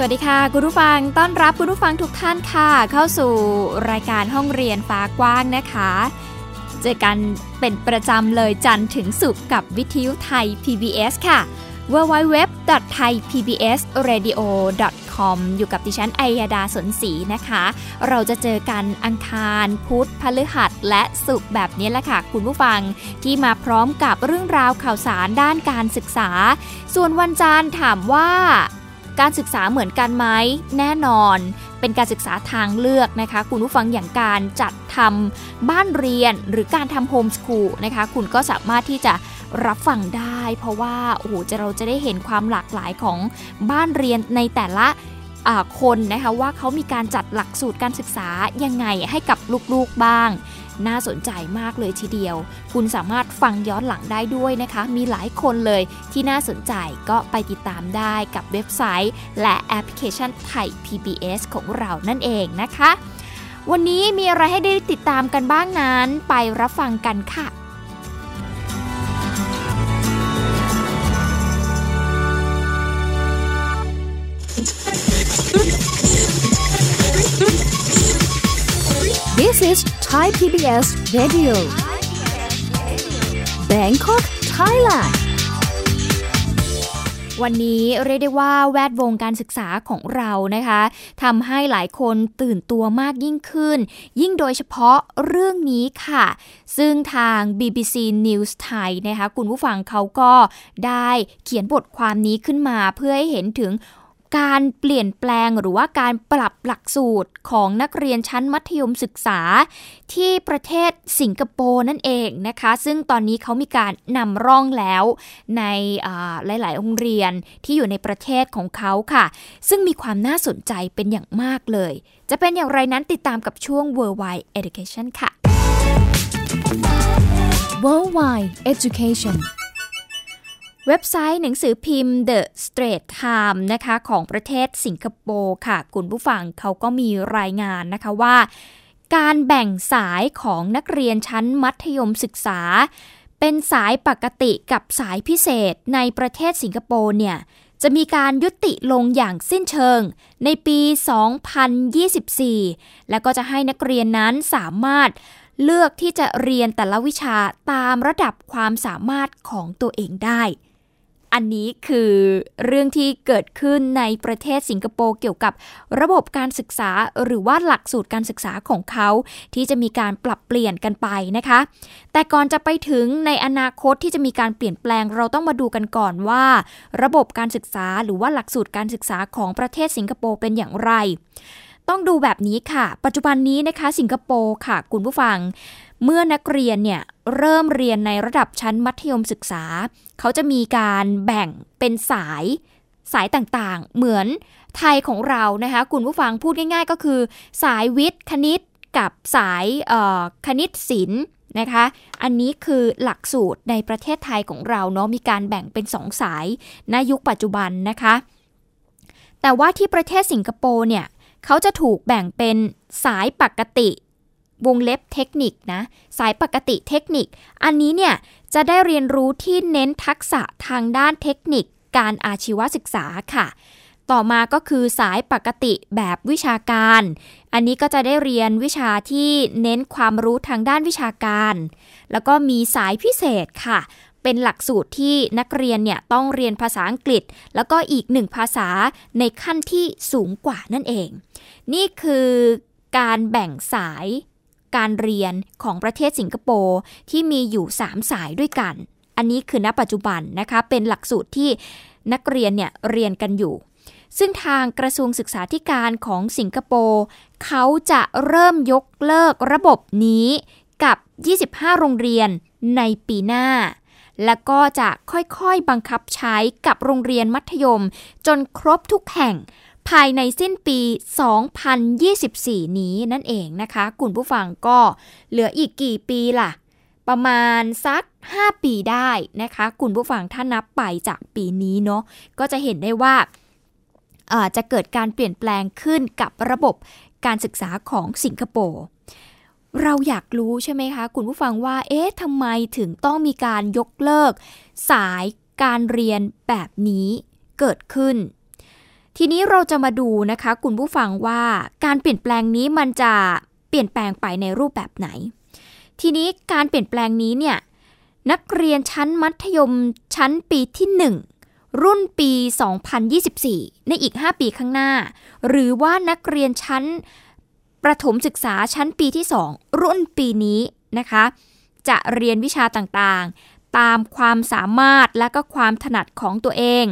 สวัสดีค่ะ คุณผู้ฟังต้อนรับคุณผู้ฟังทุกท่านค่ะ เข้าสู่รายการห้องเรียนฟ้ากว้างนะคะ เจอกันเป็นประจำเลยจันทร์ถึงศุกร์กับวิทยุไทย PBS ค่ะ www.thaipbsradio.com อยู่กับดิฉันไอยาดาสนศรีนะคะ เราจะเจอกันอังคารพุธพฤหัสและศุกร์แบบนี้แหละค่ะ คุณผู้ฟังที่มาพร้อมกับเรื่องราวข่าวสารด้านการศึกษา ส่วนวันจันทร์ถามว่า การศึกษาเหมือนกันไหมแน่นอน เป็นการศึกษาทางเลือกนะคะคุณผู้ฟังอย่างการจัดทำบ้านเรียนหรือการทำโฮมสคูลนะคะคุณก็สามารถที่จะรับฟังได้ เพราะว่าโอ้โหจะเราจะได้เห็นความหลากหลายของบ้านเรียนในแต่ละคนนะคะว่าเขามีการจัดหลักสูตรการศึกษายังไงให้กับลูกๆบ้าง น่าสนใจมากเลยทีเดียว คุณสามารถฟังย้อนหลังได้ด้วยนะคะ มีหลายคนเลยที่น่าสนใจก็ไปติดตามได้กับเว็บไซต์ และแอปพลิเคชันไทย PBS ของเรานั่นเองนะคะ วันนี้มีอะไรให้ได้ติดตามกันบ้างนั้น ไปรับฟังกันค่ะ This is Thai PBS Radio Bangkok Thailand วันนี้เรียกได้ว่าแวดวงการศึกษาของเรานะคะทำให้หลายคนตื่นตัวมากยิ่งขึ้น ยิ่งโดยเฉพาะเรื่องนี้ค่ะ ซึ่งทาง BBC News ไทยนะคะคุณผู้ฟังเขาก็ได้เขียนบทความนี้ขึ้นมาเพื่อให้เห็นถึง การเปลี่ยนแปลงหรือว่าการปรับหลักสูตรของนักเรียนชั้นมัธยมศึกษา ที่ประเทศสิงคโปร์นั่นเองนะคะ ซึ่งตอนนี้เขามีการนำร่องแล้วในหลาย ๆ โรงเรียนที่อยู่ในประเทศของเขาค่ะ ซึ่งมีความน่าสนใจเป็นอย่างมากเลย จะเป็นอย่างไรนั้นติดตามกับช่วง Worldwide Education ค่ะ Worldwide Education เว็บไซต์หนังสือพิมพ์ The Straits Times นะคะของประเทศสิงคโปร์ค่ะ คุณผู้ฟังเขาก็มีรายงานนะคะว่า การแบ่งสายของนักเรียนชั้นมัธยมศึกษา เป็นสายปกติกับสายพิเศษในประเทศสิงคโปร์เนี่ยจะมีการยุติลงอย่างสิ้นเชิง ในปี 2024 และก็จะให้นักเรียนนั้นสามารถเลือกที่จะเรียนแต่ละวิชาตามระดับความสามารถของตัวเองได้ อันนี้คือเรื่องที่เกิดขึ้นในประเทศสิงคโปร์เกี่ยวกับระบบการศึกษาหรือว่าหลักสูตรการศึกษาของเขา ที่จะมีการปรับเปลี่ยนกันไปนะคะ แต่ก่อนจะไปถึงในอนาคตที่จะมีการเปลี่ยนแปลงเราต้องมาดูกันก่อนว่า ระบบการศึกษาหรือว่าหลักสูตรการศึกษาของประเทศสิงคโปร์เป็นอย่างไร ต้องดูแบบนี้ค่ะ ปัจจุบันนี้นะคะ สิงคโปร์ค่ะ คุณผู้ฟัง เมื่อนักเรียนเนี่ยเริ่มเรียนในระดับชั้นมัธยมศึกษา เขาจะมีการแบ่งเป็นสายสายต่างๆ เหมือนไทยของเรานะคะคุณผู้ฟังพูดง่าย ๆ ก็คือ สายวิทย์คณิตกับสายคณิตศิลป์นะคะ อันนี้คือหลักสูตรในประเทศไทยของเราเนาะมีการแบ่งเป็นสองสายในยุคปัจจุบันนะคะ แต่ว่าที่ประเทศสิงคโปร์เนี่ยเขาจะถูกแบ่งเป็นสายปกติ วงเล็บเทคนิคนะ สายปกติเทคนิค อันนี้เนี่ยจะได้เรียนรู้ที่เน้นทักษะทางด้านเทคนิค การอาชีวศึกษาค่ะ ต่อมาก็คือสายปกติแบบวิชาการ อันนี้ก็จะได้เรียนวิชาที่เน้นความรู้ทางด้านวิชาการ แล้วก็มีสายพิเศษค่ะ เป็นหลักสูตรที่นักเรียนเนี่ยต้องเรียนภาษาอังกฤษ แล้วก็อีกหนึ่งภาษาในขั้นที่สูงกว่านั่นเอง นี่คือการแบ่งสาย การเรียนของประเทศสิงคโปร์ที่มีอยู่ 3 สายด้วยกัน อันนี้คือณปัจจุบันนะคะเป็นหลักสูตรที่นักเรียนเนี่ยเรียนกันอยู่ ซึ่งทางกระทรวงศึกษาธิการของสิงคโปร์เขาจะเริ่มยกเลิกระบบนี้กับ 25 โรงเรียนในปีหน้า แล้วก็จะค่อยๆบังคับใช้กับโรงเรียนมัธยม จนครบทุกแห่ง ภายในสิ้นปี 2024 นี้นั่นเองนะคะ คุณผู้ฟังก็เหลืออีกกี่ปีล่ะ ประมาณสัก 5 ปีได้นะคะ คุณผู้ฟังถ้านับไปจากปีนี้เนาะก็จะเห็นได้ว่าจะเกิดการเปลี่ยนแปลงขึ้นกับระบบการศึกษาของสิงคโปร์เราอยากรู้ใช่ไหมคะคุณผู้ฟังว่า เอ๊ะทำไมถึงต้องมีการยกเลิก สายการเรียนแบบนี้เกิดขึ้น ทีนี้เราจะมาดูนะคะคุณผู้ฟังว่าการเปลี่ยนแปลงนี้มันจะเปลี่ยนแปลงไปในรูปแบบไหน ทีนี้การเปลี่ยนแปลงนี้เนี่ยนักเรียนชั้นมัธยมชั้นปีที่ 1 รุ่นปี 2024 ในอีก 5 ปีข้างหน้า หรือว่านักเรียนชั้นประถมศึกษาชั้นปีที่ 2 รุ่นปีนี้นะคะ จะเรียนวิชาต่างๆ ตามความสามารถและก็ความถนัดของตัวเอง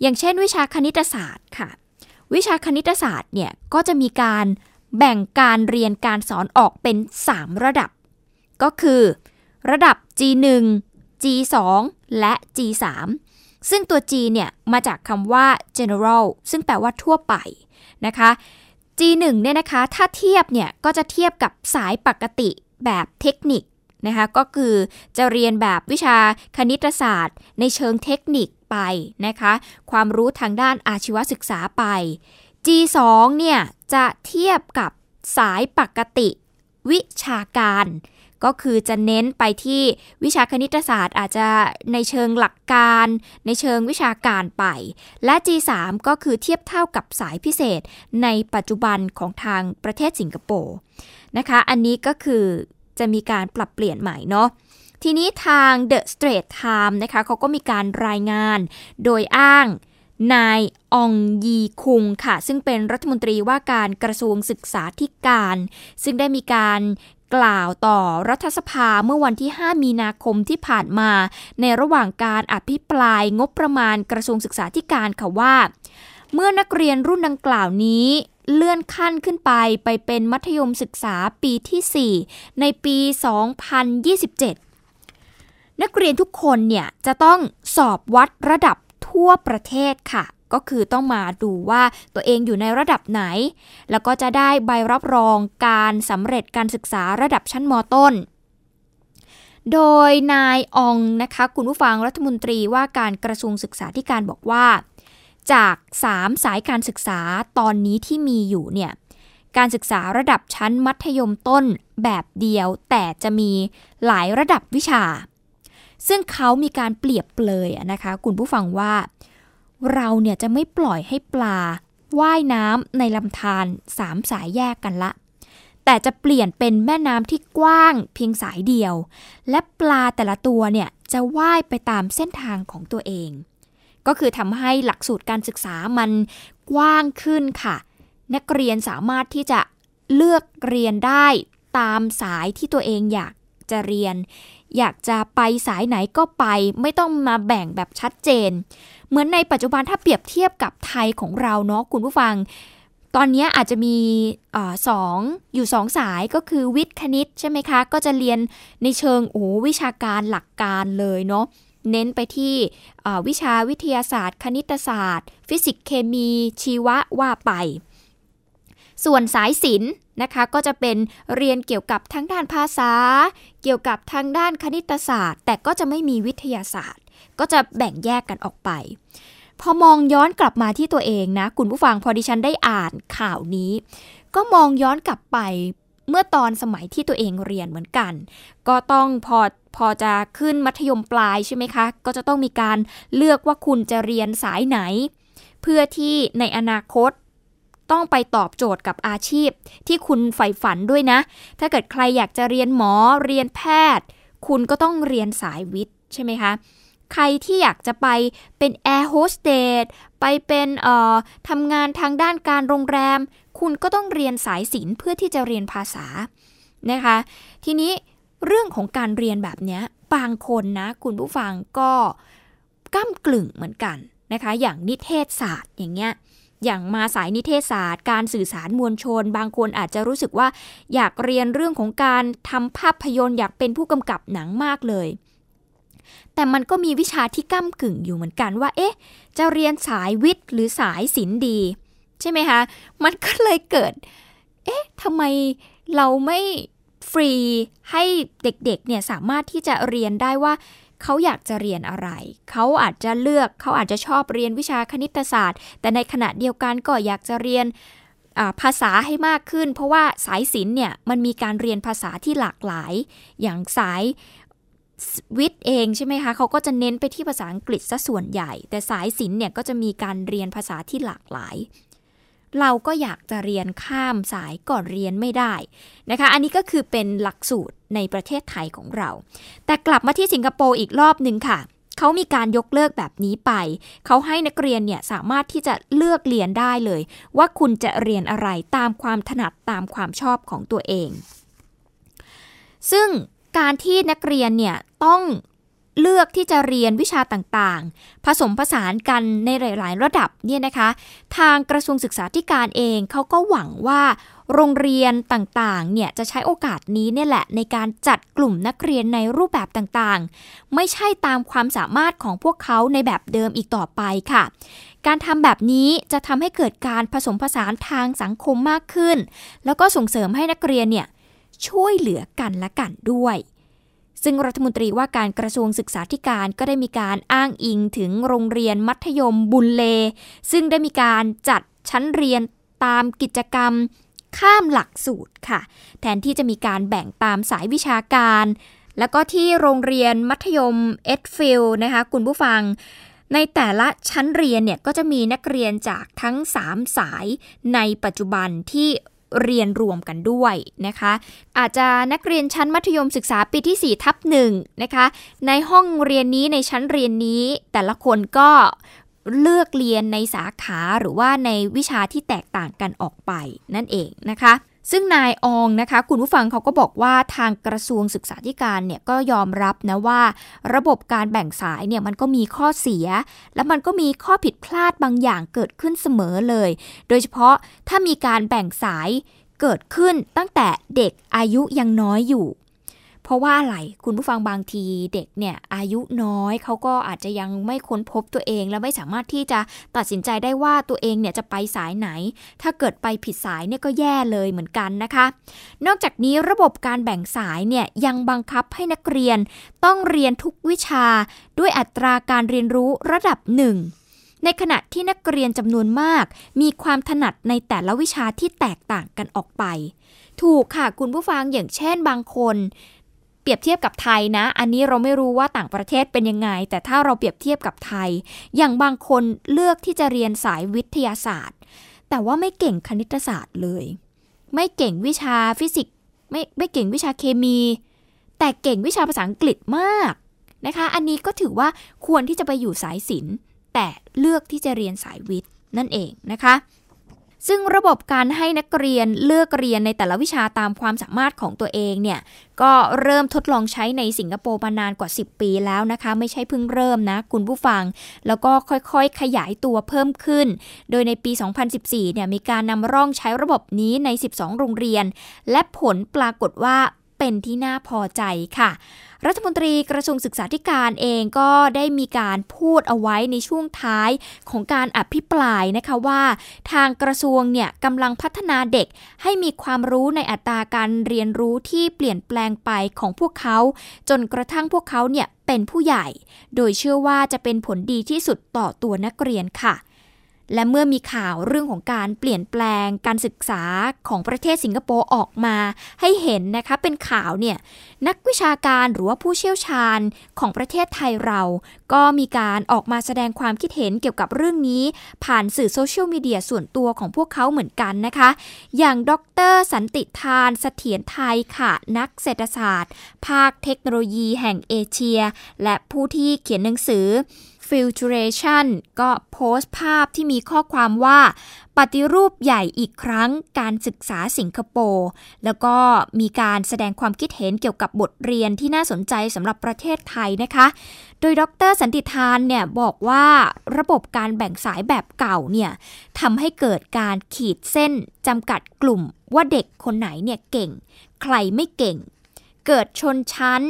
อย่างเช่นวิชาคณิตศาสตร์ค่ะ วิชาคณิตศาสตร์เนี่ยก็จะมีการแบ่งการเรียนการสอนออกเป็น 3 ระดับ ก็คือ ระดับ G1 G2 และ G3 ซึ่งตัว G เนี่ยมาจากคำว่า general ซึ่งแปลว่าทั่วไปนะคะ G1 เนี่ยนะคะ ถ้าเทียบเนี่ยก็จะเทียบกับสายปกติแบบเทคนิค นะคะก็คือจะเรียนแบบวิชาคณิตศาสตร์ ในเชิงเทคนิคไปนะคะความรู้ทางด้านอาชีวศึกษาไป G2 เนี่ยจะเทียบกับสายปกติวิชาการ ก็คือจะเน้นไปที่วิชาคณิตศาสตร์อาจจะในเชิงหลักการ ในเชิงวิชาการไป และ G3 ก็คือเทียบเท่ากับสายพิเศษในปัจจุบันของทางประเทศสิงคโปร์นะคะ อันนี้ก็คือ จะมีการปรับเปลี่ยนใหม่เนาะทีนี้ทาง The Straits Times นะคะเขาก็มีการรายงานโดยอ้างนายองยีคุงค่ะ ซึ่งเป็นรัฐมนตรีว่าการกระทรวงศึกษาธิการ ซึ่งได้มีการกล่าวต่อรัฐสภาเมื่อวันที่ 5 มีนาคมที่ผ่านมา ในระหว่างการอภิปรายงบประมาณกระทรวงศึกษาธิการค่ะว่า เมื่อนักเรียนรุ่นดังกล่าวนี้เลื่อนขั้นขึ้นไปไปเป็นมัธยมศึกษาปีที่ 4 ในปี 2027 นักเรียนทุกคนเนี่ยจะต้องสอบวัดระดับทั่วประเทศค่ะ ก็คือต้องมาดูว่าตัวเองอยู่ในระดับไหน แล้วก็จะได้ใบรับรองการสำเร็จการศึกษาระดับชั้นมต้น โดยนายองนะคะ คุณผู้ฟังรัฐมนตรีว่าการกระทรวงศึกษาธิการบอกว่า จาก 3 สายการศึกษาตอนนี้ที่มีอยู่เนี่ยการศึกษาระดับชั้นมัธยมต้นแบบเดียว แต่จะมีหลายระดับวิชา ซึ่งเขามีการเปรียบเปรยนะคะ คุณผู้ฟังว่า เราเนี่ยจะไม่ปล่อยให้ปลาว่ายน้ำในลำธารสามสายแยกกันละ แต่จะเปลี่ยนเป็นแม่น้ำที่กว้างเพียงสายเดียว และปลาแต่ละตัวเนี่ยจะว่ายไปตามเส้นทางของตัวเอง ก็คือทำให้หลักสูตรการศึกษามันกว้างขึ้นค่ะ นักเรียนสามารถที่จะเลือกเรียนได้ตามสายที่ตัวเองอยากจะเรียน อยากจะไปสายไหนก็ไป ไม่ต้องมาแบ่งแบบชัดเจน เหมือนในปัจจุบันถ้าเปรียบเทียบกับไทยของเราเนาะคุณผู้ฟัง ตอนนี้อาจจะมีอสองอยู่สองสายก็คือวิทย์คณิตใช่ไหมคะ ก็จะเรียนในเชิงโอ้วิชาการหลักการเลยเนาะ เน้นไปที่วิชาวิทยาศาสตร์ คณิตศาสตร์ ฟิสิกส์เคมี ชีวะว่าไป ส่วนสายศิลป์นะคะก็จะเป็นเรียนเกี่ยวกับทั้งด้านภาษา เกี่ยวกับทางด้านคณิตศาสตร์ แต่ก็จะไม่มีวิทยาศาสตร์ ก็จะแบ่งแยกกันออกไป พอมองย้อนกลับมาที่ตัวเองนะคุณผู้ฟังพอดิฉันได้อ่านข่าวนี้ ก็มองย้อนกลับไปเมื่อตอนสมัยที่ตัวเองเรียนเหมือนกัน ก็ต้องพอ พอจะขึ้นมัธยมปลายใช่ไหมคะ ก็จะต้องมีการเลือกว่าคุณจะเรียนสายไหน เพื่อที่ในอนาคตต้องไปตอบโจทย์กับอาชีพที่คุณใฝ่ฝันด้วยนะ ถ้าเกิดใครอยากจะเรียนหมอเรียนแพทย์ คุณก็ต้องเรียนสายวิทย์ใช่ไหมคะ ใครที่อยากจะไปเป็นแอร์โฮสเตสไปเป็นเอ่อทำงานทางด้านการโรงแรม คุณก็ต้องเรียนสายศิลป์เพื่อที่จะเรียนภาษานะคะ ทีนี้ เรื่องของการเรียนแบบนี้บางคนนะ คุณผู้ฟังก็ก้ากลึ่งเหมือนกันนะคะ อย่างนิเทศศาสตร์อย่างเงี้ยอย่างมาสายนิเทศศาสตร์ การสื่อสารมวลชน บางคนอาจจะรู้สึกว่า อยากเรียนเรื่องของการทำภาพยนตร์อยากเป็นผู้กำกับหนังมากเลย แต่มันก็มีวิชาที่ก้ากึ่งอยู่เหมือนกันว่า เอ๊ะ จะเรียนสายวิทย์หรือสายศิลป์ดี ใช่ไหมคะ มันก็เลยเกิด เอ๊ะทำไมเราไม่ ฟรีให้เด็กๆเนี่ยสามารถที่จะเรียนได้ว่าเขาอยากจะเรียนอะไร เขาอาจจะเลือกเขาอาจจะชอบเรียนวิชาคณิตศาสตร์ แต่ในขณะเดียวกันก็อยากจะเรียนภาษาให้มากขึ้น เพราะว่าสายศิลป์เนี่ยมันมีการเรียนภาษาที่หลากหลาย อย่างสายวิทย์เองใช่ไหมคะเขาก็จะเน้นไปที่ภาษาอังกฤษซะส่วนใหญ่ แต่สายศิลป์เนี่ยก็จะมีการเรียนภาษาที่หลากหลาย เราก็อยากจะเรียนข้ามสายก่อนเรียนไม่ได้นะคะ อันนี้ก็คือเป็นหลักสูตรในประเทศไทยของเรา แต่กลับมาที่สิงคโปร์อีกรอบหนึ่งค่ะเขามีการยกเลิกแบบนี้ไป เขาให้นักเรียนเนี่ยสามารถที่จะเลือกเรียนได้เลย ว่าคุณจะเรียนอะไรตามความถนัดตามความชอบของตัวเอง ซึ่งการที่นักเรียนเนี่ยต้อง เลือกที่จะเรียนวิชาต่างๆ ผสมผสานกันในหลาย ๆ ระดับเนี่ยนะคะ ทางกระทรวงศึกษาธิการเองเขาก็หวังว่าโรงเรียนต่างๆ เนี่ยจะใช้โอกาสนี้เนี่ยแหละในการจัดกลุ่มนักเรียนในรูปแบบต่างๆ ไม่ใช่ตามความสามารถของพวกเขาในแบบเดิมอีกต่อไปค่ะ การทำแบบนี้จะทำให้เกิดการผสมผสานทางสังคมมากขึ้น แล้วก็ส่งเสริมให้นักเรียนเนี่ยช่วยเหลือกันและกันด้วย ซึ่งรัฐมนตรีว่าการกระทรวงศึกษาธิการก็ได้มีการอ้างอิงถึงโรงเรียนมัธยมบุญเล ซึ่งได้มีการจัดชั้นเรียนตามกิจกรรมข้ามหลักสูตรค่ะ แทนที่จะมีการแบ่งตามสายวิชาการ แล้วก็ที่โรงเรียนมัธยมเอ็ดฟิลนะคะคุณผู้ฟัง ในแต่ละชั้นเรียนเนี่ยก็จะมีนักเรียนจากทั้ง 3 สายในปัจจุบันที่ เรียนรวมกันด้วยนะคะ อาจจะนักเรียนชั้นมัธยมศึกษาปีที่4ทับหนึ่งนะคะ ในห้องเรียนนี้ในชั้นเรียนนี้แต่ละคนก็เลือกเรียนในสาขาหรือว่าในวิชาที่แตกต่างกันออกไปนั่นเองนะคะ ซึ่งนายอองนะคะ คุณผู้ฟังเขาก็บอกว่าทางกระทรวงศึกษาธิการเนี่ยก็ยอมรับนะว่า ระบบการแบ่งสายเนี่ยมันก็มีข้อเสีย และมันก็มีข้อผิดพลาดบางอย่างเกิดขึ้นเสมอเลย โดยเฉพาะถ้ามีการแบ่งสายเกิดขึ้นตั้งแต่เด็กอายุยังน้อยอยู่ เพราะว่าอะไรคุณผู้ฟังบางทีเด็กเนี่ยอายุน้อยเขาก็อาจจะยังไม่ค้นพบตัวเอง และไม่สามารถที่จะตัดสินใจได้ว่าตัวเองเนี่ยจะไปสายไหน ถ้าเกิดไปผิดสายเนี่ยก็แย่เลยเหมือนกันนะคะ นอกจากนี้ระบบการแบ่งสายเนี่ยยังบังคับให้นักเรียน ต้องเรียนทุกวิชา ด้วยอัตราการเรียนรู้ระดับหนึ่งในขณะที่นักเรียนจำนวนมาก มีความถนัดในแต่ละวิชาที่แตกต่างกันออกไป ถูกค่ะคุณผู้ฟังอย่างเช่นบางคน เปรียบเทียบกับไทยนะ อันนี้เราไม่รู้ว่าต่างประเทศเป็นยังไง แต่ถ้าเราเปรียบเทียบกับไทย อย่างบางคนเลือกที่จะเรียนสายวิทยาศาสตร์ แต่ว่าไม่เก่งคณิตศาสตร์เลย ไม่เก่งวิชาฟิสิกส์ไม่ไม่เก่งวิชาเคมี แต่เก่งวิชาภาษาอังกฤษมากนะคะ อันนี้ก็ถือว่าควรที่จะไปอยู่สายศิลป์แต่เลือกที่จะเรียนสายวิทย์นั่นเองนะคะ ซึ่งระบบการให้นักเรียนเลือกเรียนในแต่ละวิชาตามความสามารถของตัวเองเนี่ยก็เริ่มทดลองใช้ในสิงคโปร์มานานกว่า 10 ปีแล้วนะคะ ไม่ใช่เพิ่งเริ่มนะคุณผู้ฟัง แล้วก็ค่อยๆ ขยายตัวเพิ่มขึ้น โดยในปี 2014 เนี่ยมีการนำร่องใช้ระบบนี้ใน 12 โรงเรียน และผลปรากฏว่า เป็นที่น่าพอใจค่ะ รัฐมนตรีกระทรวงศึกษาธิการเองก็ได้มีการพูดเอาไว้ในช่วงท้ายของการอภิปรายนะคะว่า ทางกระทรวงเนี่ยกำลังพัฒนาเด็กให้มีความรู้ในอัตราการเรียนรู้ที่เปลี่ยนแปลงไปของพวกเขา จนกระทั่งพวกเขาเนี่ยเป็นผู้ใหญ่ โดยเชื่อว่าจะเป็นผลดีที่สุดต่อตัวนักเรียนค่ะ และเมื่อมีข่าวเรื่องของการเปลี่ยนแปลงการศึกษาของประเทศสิงคโปร์ออกมา ให้เห็นนะคะเป็นข่าวเนี่ยนักวิชาการหรือว่าผู้เชี่ยวชาญของประเทศไทยเรา ก็มีการออกมาแสดงความคิดเห็นเกี่ยวกับเรื่องนี้ ผ่านสื่อโซเชียลมีเดียส่วนตัวของพวกเขาเหมือนกันนะคะ อย่างดร สันติทานเสถียรไทยค่ะ นักเศรษฐศาสตร์ ภาคเทคโนโลยีแห่งเอเชีย และผู้ที่เขียนหนังสือ Filtration ก็โพสต์ภาพที่มีข้อความว่า ปฏิรูปใหญ่อีกครั้งการศึกษาสิงคโปร์ แล้วก็มีการแสดงความคิดเห็นเกี่ยวกับบทเรียนที่น่าสนใจสำหรับประเทศไทยนะคะ โดยดรสันติทานเนี่ยบอกว่าระบบการแบ่งสายแบบเก่าเนี่ยทำให้เกิดการขีดเส้นจำกัดกลุ่มว่าเด็กคนไหนเนี่ยเก่ง ใครไม่เก่ง เกิดชนชั้น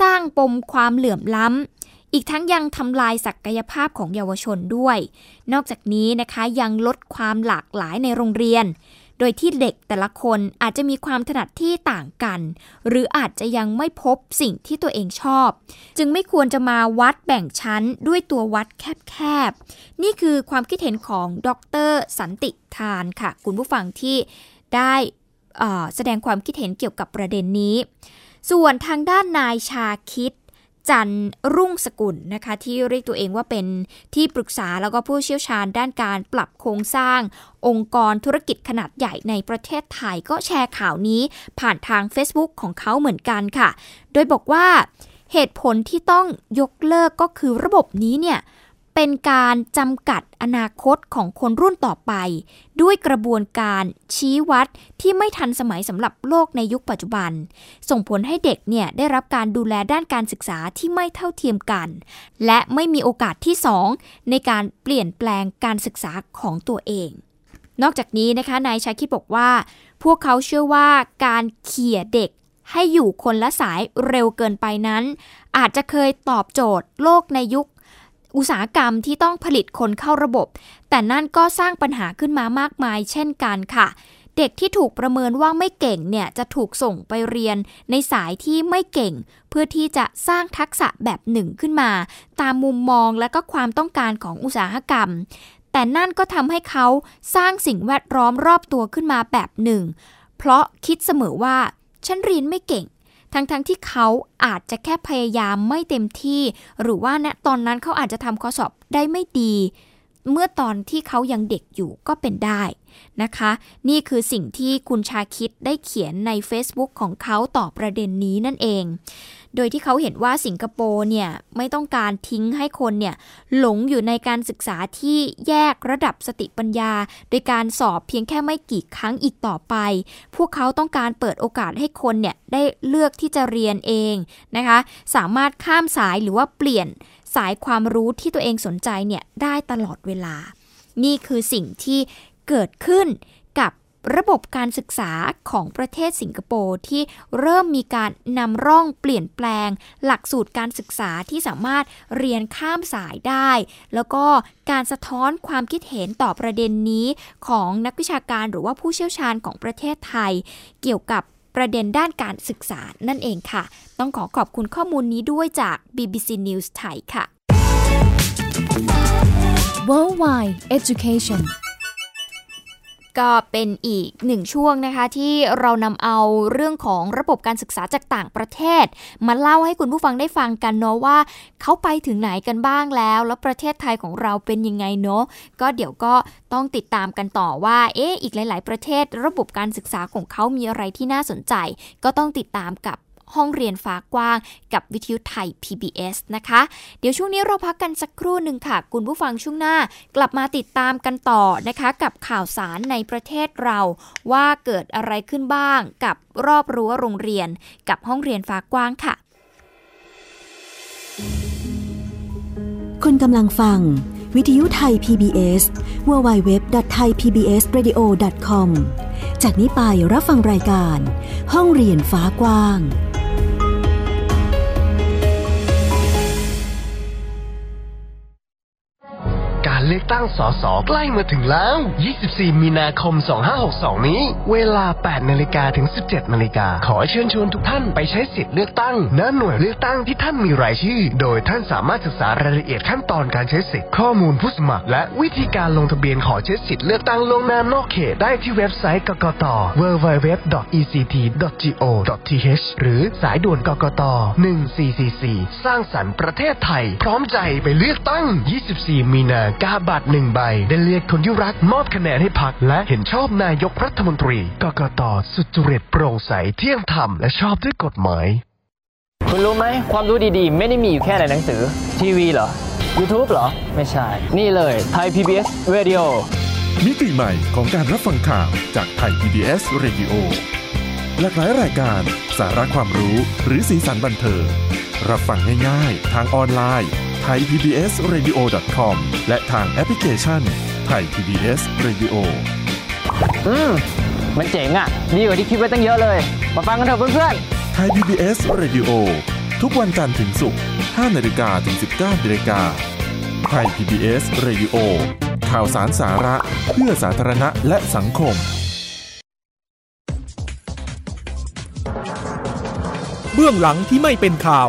สร้างปมความเหลื่อมล้ำ อีกทั้งยังทำลายศักยภาพของเยาวชนด้วย นอกจากนี้นะคะยังลดความหลากหลายในโรงเรียน โดยที่เด็กแต่ละคนอาจจะมีความถนัดที่ต่างกัน หรืออาจจะยังไม่พบสิ่งที่ตัวเองชอบ จึงไม่ควรจะมาวัดแบ่งชั้นด้วยตัววัดแคบๆ นี่คือความคิดเห็นของดร สันติทานค่ะ คุณผู้ฟังที่ได้แสดงความคิดเห็นเกี่ยวกับประเด็นนี้ ส่วนทางด้านนายชาคิด จันรุ่งสกุลนะคะ ที่เรียกตัวเองว่าเป็นที่ปรึกษาแล้วก็ผู้เชี่ยวชาญด้านการปรับโครงสร้าง องค์กรธุรกิจขนาดใหญ่ในประเทศไทยก็แชร์ข่าวนี้ผ่านทาง Facebook ของเขาเหมือนกันค่ะ โดยบอกว่าเหตุผลที่ต้องยกเลิกก็คือระบบนี้เนี่ย เป็นการจำกัดอนาคตของคนรุ่นต่อไป ด้วยกระบวนการชี้วัดที่ไม่ทันสมัยสำหรับโลกในยุคปัจจุบัน ส่งผลให้เด็กเนี่ยได้รับการดูแลด้านการศึกษาที่ไม่เท่าเทียมกัน และไม่มีโอกาสที่สองในการเปลี่ยนแปลงการศึกษาของตัวเอง นอกจากนี้นะคะนายชาคิดบอกว่า พวกเขาเชื่อว่าการเขี่ยเด็กให้อยู่คนละสายเร็วเกินไปนั้น อาจจะเคยตอบโจทย์โลกในยุค อุตสาหกรรมที่ต้องผลิตคนเข้าระบบ แต่นั่นก็สร้างปัญหาขึ้นมามากมาย เช่นกันค่ะ เด็กที่ถูกประเมินว่าไม่เก่งเนี่ยจะถูกส่งไปเรียนในสายที่ไม่เก่ง เพื่อที่จะสร้างทักษะแบบหนึ่งขึ้นมา ตามมุมมองและก็ความต้องการของอุตสาหกรรม แต่นั่นก็ทำให้เขาสร้างสิ่งแวดล้อมรอบตัวขึ้นมาแบบหนึ่ง เพราะคิดเสมอว่าฉันเรียนไม่เก่ง ทั้งๆทที่เขาอาจจะแค่พยายามไม่เต็มที่ หรือว่าณตอนนั้นเขาอาจจะทำข้อสอบได้ไม่ดี เมื่อตอนที่เขายังเด็กอยู่ก็เป็นได้นะคะ นี่คือสิ่งที่คุณชาคิดได้เขียนใน Facebook ของเขาต่อประเด็นนี้นั่นเอง โดยที่เขาเห็นว่าสิงคโปร์เนี่ยไม่ต้องการทิ้งให้คนเนี่ยหลงอยู่ในการศึกษาที่แยกระดับสติปัญญา โดยการสอบเพียงแค่ไม่กี่ครั้งอีกต่อไป พวกเขาต้องการเปิดโอกาสให้คนเนี่ยได้เลือกที่จะเรียนเองนะคะ สามารถข้ามสายหรือว่าเปลี่ยนสายความรู้ที่ตัวเองสนใจเนี่ยได้ตลอดเวลา นี่คือสิ่งที่เกิดขึ้นกับ ระบบการศึกษาของประเทศสิงคโปร์ที่เริ่มมีการนำร่องเปลี่ยนแปลง หลักสูตรการศึกษาที่สามารถเรียนข้ามสายได้ แล้วก็การสะท้อนความคิดเห็นต่อประเด็นนี้ของนักวิชาการหรือว่าผู้เชี่ยวชาญของประเทศไทย เกี่ยวกับประเด็นด้านการศึกษานั่นเองค่ะ ต้องขอขอบคุณข้อมูลนี้ด้วยจาก BBC News ไทยค่ะ Worldwide Education ก็เป็นอีกหนึ่งช่วงนะคะ ที่เรานำเอาเรื่องของระบบการศึกษาจากต่างประเทศ มาเล่าให้คุณผู้ฟังได้ฟังกันเนาะว่าเขาไปถึงไหนกันบ้างแล้ว แล้วประเทศไทยของเราเป็นยังไงเนาะก็เดี๋ยวก็ต้องติดตามกันต่อว่า เอ๊ะอีกหลาย ๆ ประเทศ ระบบการศึกษาของเขามีอะไรที่น่าสนใจ ก็ต้องติดตามกับ ห้องเรียนฟ้ากว้าง กับวิทยุไทย PBS นะคะ เดี๋ยวช่วงนี้เราพักกันสักครู่หนึ่งค่ะ คุณผู้ฟังช่วงหน้า กลับมาติดตามกันต่อนะคะ กับข่าวสารในประเทศเรา ว่าเกิดอะไรขึ้นบ้างกับรอบรั้วโรงเรียน กับห้องเรียนฟ้ากว้างค่ะ คุณกำลังฟัง วิทยุไทย PBS www.thaipbsradio.com จากนี้ไปรับฟังรายการ ห้องเรียนฟ้ากว้าง เลือกตั้งสสใกล้มาถึงแล้ว 24 มีนาคม 2562 นี้ เวลา 8 นาฬิกาถึง 17 นาฬิกา ขอเชิญชวนทุกท่านไปใช้สิทธิ์เลือกตั้งณหน่วยเลือกตั้งที่ท่านมีรายชื่อ โดยท่านสามารถศึกษารายละเอียดขั้นตอนการใช้สิทธิ์ข้อมูลผู้สมัคร และวิธีการลงทะเบียนขอใช้สิทธิ์เลือกตั้งลงน้านอกเขตได้ที่เว็บไซต์กกต www.ect.go.th หรือสายด่วนกกต 1444 สร้างสรรค์ประเทศไทย พร้อมใจไปเลือกตั้ง 24 มีนาคมบัตรหนึ่งใบ ได้เลือกคนที่รักมอบคะแนนให้พักและเห็นชอบนายกรัฐมนตรี กกตสุจริตโปร่งใสเที่ยงธรรมและชอบด้วยกฎหมาย คุณรู้ไหมความรู้ดีๆ ไม่ได้มีอยู่แค่ในหนังสือ ทีวีเหรอ YouTube เหรอ ไม่ใช่ นี่เลยไทย PBS Radio มิติใหม่ของการรับฟังข่าวจากไทย PBS Radio หลากหลายรายการสาระความรู้หรือสีสันบันเทิงรับฟังง่ายๆ ทางออนไลน์ไทย PBS Radio com และทางแอปพลิเคชันไทย PBS Radio อืม มันเจ๋งอะ ดีกว่าที่คิดไว้ตั้งเยอะเลย มาฟังกันเถอะเพื่อนไทย PBS Radio ทุกวันจันทร์ถึงศุกร์5นาฬิกาถึง 19นาฬิกาไทย PBS Radio ข่าวสารสาระเพื่อสาธารณะและสังคม เบื้องหลังที่ไม่เป็นข่าว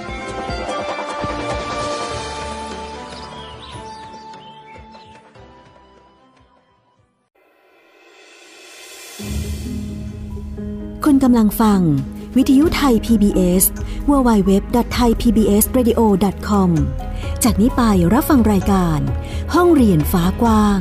ำลังฟัง วิทยุไทย PBS www.thaipbsradio.com จากนี้ไปรับฟังรายการ ห้องเรียนฟ้ากว้าง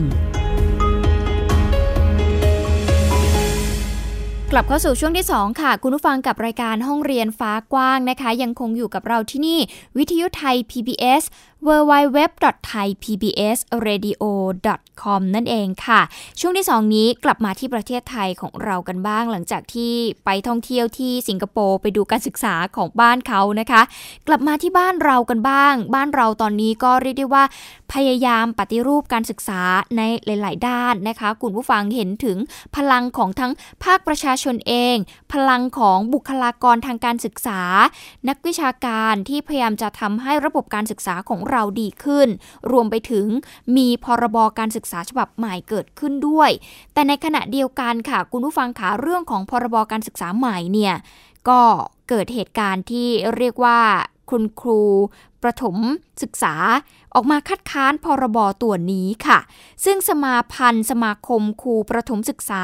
กลับเข้าสู่ช่วงที่ 2 ค่ะ คุณผู้ฟังกับรายการห้องเรียนฟ้ากว้างนะคะ ยังคงอยู่กับเราที่นี่ วิทยุไทย PBS www.thaipbsradio.com นั่นเองค่ะ ช่วงที่ 2 นี้กลับมาที่ประเทศไทยของเรากันบ้าง หลังจากที่ไปท่องเที่ยวที่สิงคโปร์ไปดูการศึกษาของบ้านเขานะคะ กลับมาที่บ้านเรากันบ้าง บ้านเราตอนนี้ก็เรียกได้ว่า พยายามปฏิรูปการศึกษาในหลาย ๆ ด้านนะคะ คุณผู้ฟังเห็นถึงพลังของทั้งภาคประชาชนเอง พลังของบุคลากรทางการศึกษา นักวิชาการที่พยายามจะทำให้ระบบการศึกษาของเราดีขึ้น รวมไปถึงมีพรบการศึกษาฉบับใหม่เกิดขึ้นด้วย แต่ในขณะเดียวกันค่ะ คุณผู้ฟังขาเรื่องของพรบการศึกษาใหม่เนี่ยก็เกิดเหตุการณ์ที่เรียกว่า คุณครูประถมศึกษาออกมาคัดค้านพรบตัวนี้ค่ะ ซึ่งสมาพันธ์สมาคมครูประถมศึกษา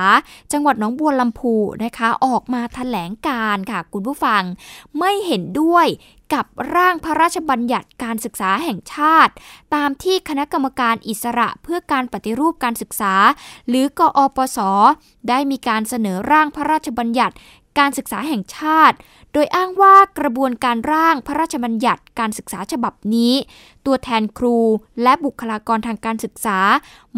จังหวัดหนองบัวลำพูนะคะ ออกมาแถลงการค่ะ คุณผู้ฟังไม่เห็นด้วยกับร่างพระราชบัญญัติการศึกษาแห่งชาติ ตามที่คณะกรรมการอิสระเพื่อการปฏิรูปการศึกษา หรือกอปสได้มีการเสนอร่างพระราชบัญญัติการศึกษาแห่งชาติ โดยอ้างว่ากระบวนการร่างพระราชบัญญัติการศึกษาฉบับนี้ ตัวแทนครูและบุคลากรทางการศึกษา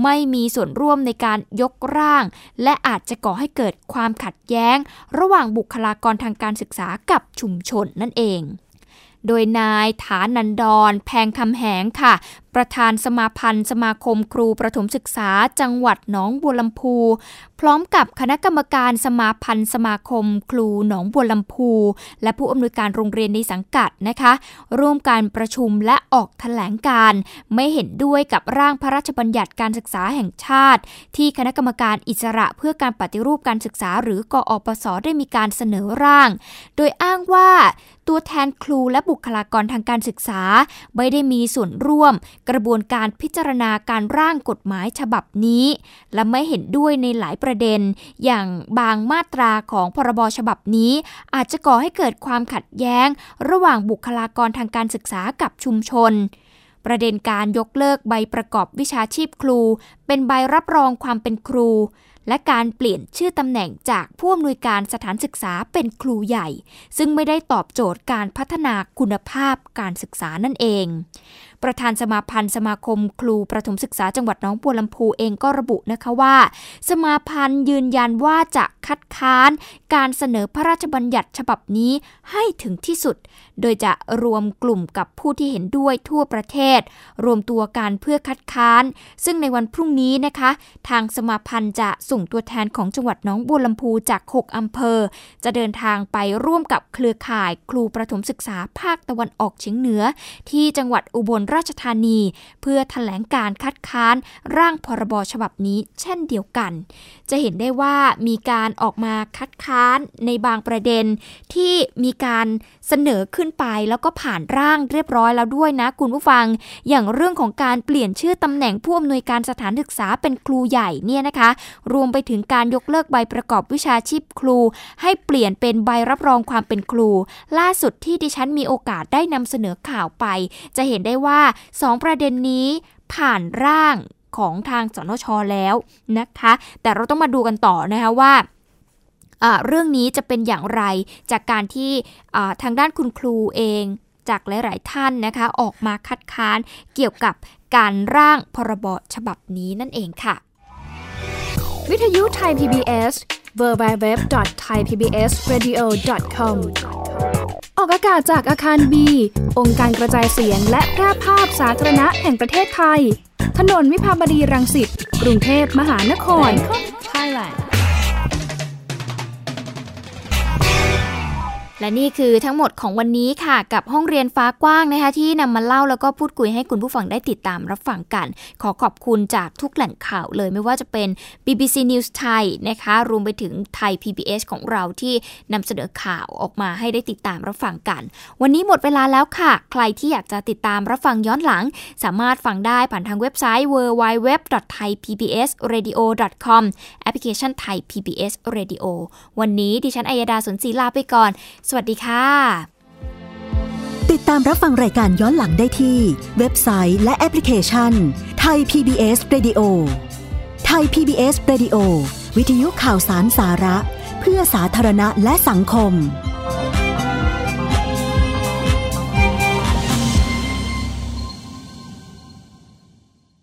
ไม่มีส่วนร่วมในการยกร่าง และอาจจะก่อให้เกิดความขัดแย้ง ระหว่างบุคลากรทางการศึกษากับชุมชนนั่นเองโดยนายฐานันดร แพงคำแหงค่ะประธานสมาพันธ์ สมาคมครูประถมศึกษา จังหวัดหนองบัวลำพู พร้อมกับคณะกรรมการสมาพันธ์ สมาคมครูหนองบัวลำพู และผู้อำนวยการโรงเรียนในสังกัดนะคะ ร่วมการประชุมและออกแถลงการไม่เห็นด้วยกับร่างพระราชบัญญัติการศึกษาแห่งชาติ ที่คณะกรรมการอิสระเพื่อการปฏิรูปการศึกษา หรือกอปสได้มีการเสนอร่าง โดยอ้างว่าตัวแทนครูและบุคลากรทางการศึกษา ไม่ได้มีส่วนร่วมกระบวนการพิจารณาการร่างกฎหมายฉบับนี้ และไม่เห็นด้วยในหลายประเด็น อย่างบางมาตราของพรบฉบับนี้ อาจจะก่อให้เกิดความขัดแย้ง ระหว่างบุคลากรทางการศึกษากับชุมชนประเด็นการยกเลิกใบประกอบวิชาชีพครู เป็นใบรับรองความเป็นครู และการเปลี่ยนชื่อตำแหน่งจากผู้อำนวยการสถานศึกษาเป็นครูใหญ่ ซึ่งไม่ได้ตอบโจทย์การพัฒนาคุณภาพการศึกษานั่นเอง ประธานสมาพันธ์สมาคมครูประถมศึกษาจังหวัดน้องบัวลำพูเองก็ระบุนะคะว่า สมาพันธ์ยืนยันว่าจะคัดค้าน การเสนอพระราชบัญญัติฉบับนี้ให้ถึงที่สุด โดยจะรวมกลุ่มกับผู้ที่เห็นด้วยทั่วประเทศ รวมตัวกันเพื่อคัดค้าน ซึ่งในวันพรุ่งนี้นะคะ ทางสมาพันธ์จะส่งตัวแทนของจังหวัดน้องบัวลำพูจาก 6 อำเภอ จะเดินทางไปร่วมกับเครือข่าย ครูประถมศึกษาภาคตะวันออกเฉียงเหนือ ที่จังหวัดอุบลราชธานี เพื่อถแถลงการคัดค้านร่างพรบฉบับนี้เช่นเดียวกัน จะเห็นได้ว่ามีการออกมาคัดค้านในบางประเด็น ที่มีการเสนอขึ้นไปแล้วก็ผ่านร่างเรียบร้อยแล้วด้วยนะคุณผู้ฟัง อย่างเรื่องของการเปลี่ยนชื่อตำแหน่งผู้อำนวยการสถานศึกษาเป็นครูใหญ่เนี่ยนะคะ รวมไปถึงการยกเลิกใบประกอบวิชาชีพครู ให้เปลี่ยนเป็นใบรับรองความเป็นครู ล่าสุดที่ดิฉันมีโอกาสได้นำเสนอข่าวไป จะเห็นได้ว่า2 ประเด็นนี้ผ่านร่างของทางสนชแล้วนะคะ แต่เราต้องมาดูกันต่อนะคะว่าเรื่องนี้จะเป็นอย่างไรจากการที่ทางด้านคุณครูเองจากหลาย ๆ ท่านนะคะ ออกมาคัดค้านเกี่ยวกับการร่างพรบฉบับนี้นั่นเองค่ะ วิทยุไทย PBS www.thaipbsradio.com ออกอากาศจากอาคารบี องค์การกระจายเสียงและแพร่ภาพสาธารณะแห่งประเทศไทย ถนนวิภาวดีรังสิต กรุงเทพมหานคร Thailand และนี่คือทั้งหมดของวันนี้ค่ะ กับห้องเรียนฟ้ากว้างนะคะ ที่นำมาเล่าแล้วก็พูดคุยให้คุณผู้ฟังได้ติดตามรับฟังกัน ขอขอบคุณจากทุกแหล่งข่าวเลยไม่ว่าจะเป็น BBC News ไทยนะคะ รวมไปถึงไทย PBS ของเราที่นำเสนอข่าวออกมาให้ได้ติดตามรับฟังกัน วันนี้หมดเวลาแล้วค่ะ ใครที่อยากจะติดตามรับฟังย้อนหลัง สามารถฟังได้ผ่านทางเว็บไซต์ www.thaipbsradio.com แอปพลิเคชัน Thai PBS Radio วันนี้ดิฉันอัยดาสนศรีลาไปก่อนสวัสดีค่ะ ติดตามรับฟังรายการย้อนหลังได้ที่ เว็บไซต์และแอปพลิเคชันไทย PBS Radio ไทย PBS Radio วิทยุข่าวสารสาระ เพื่อสาธารณะและสังคม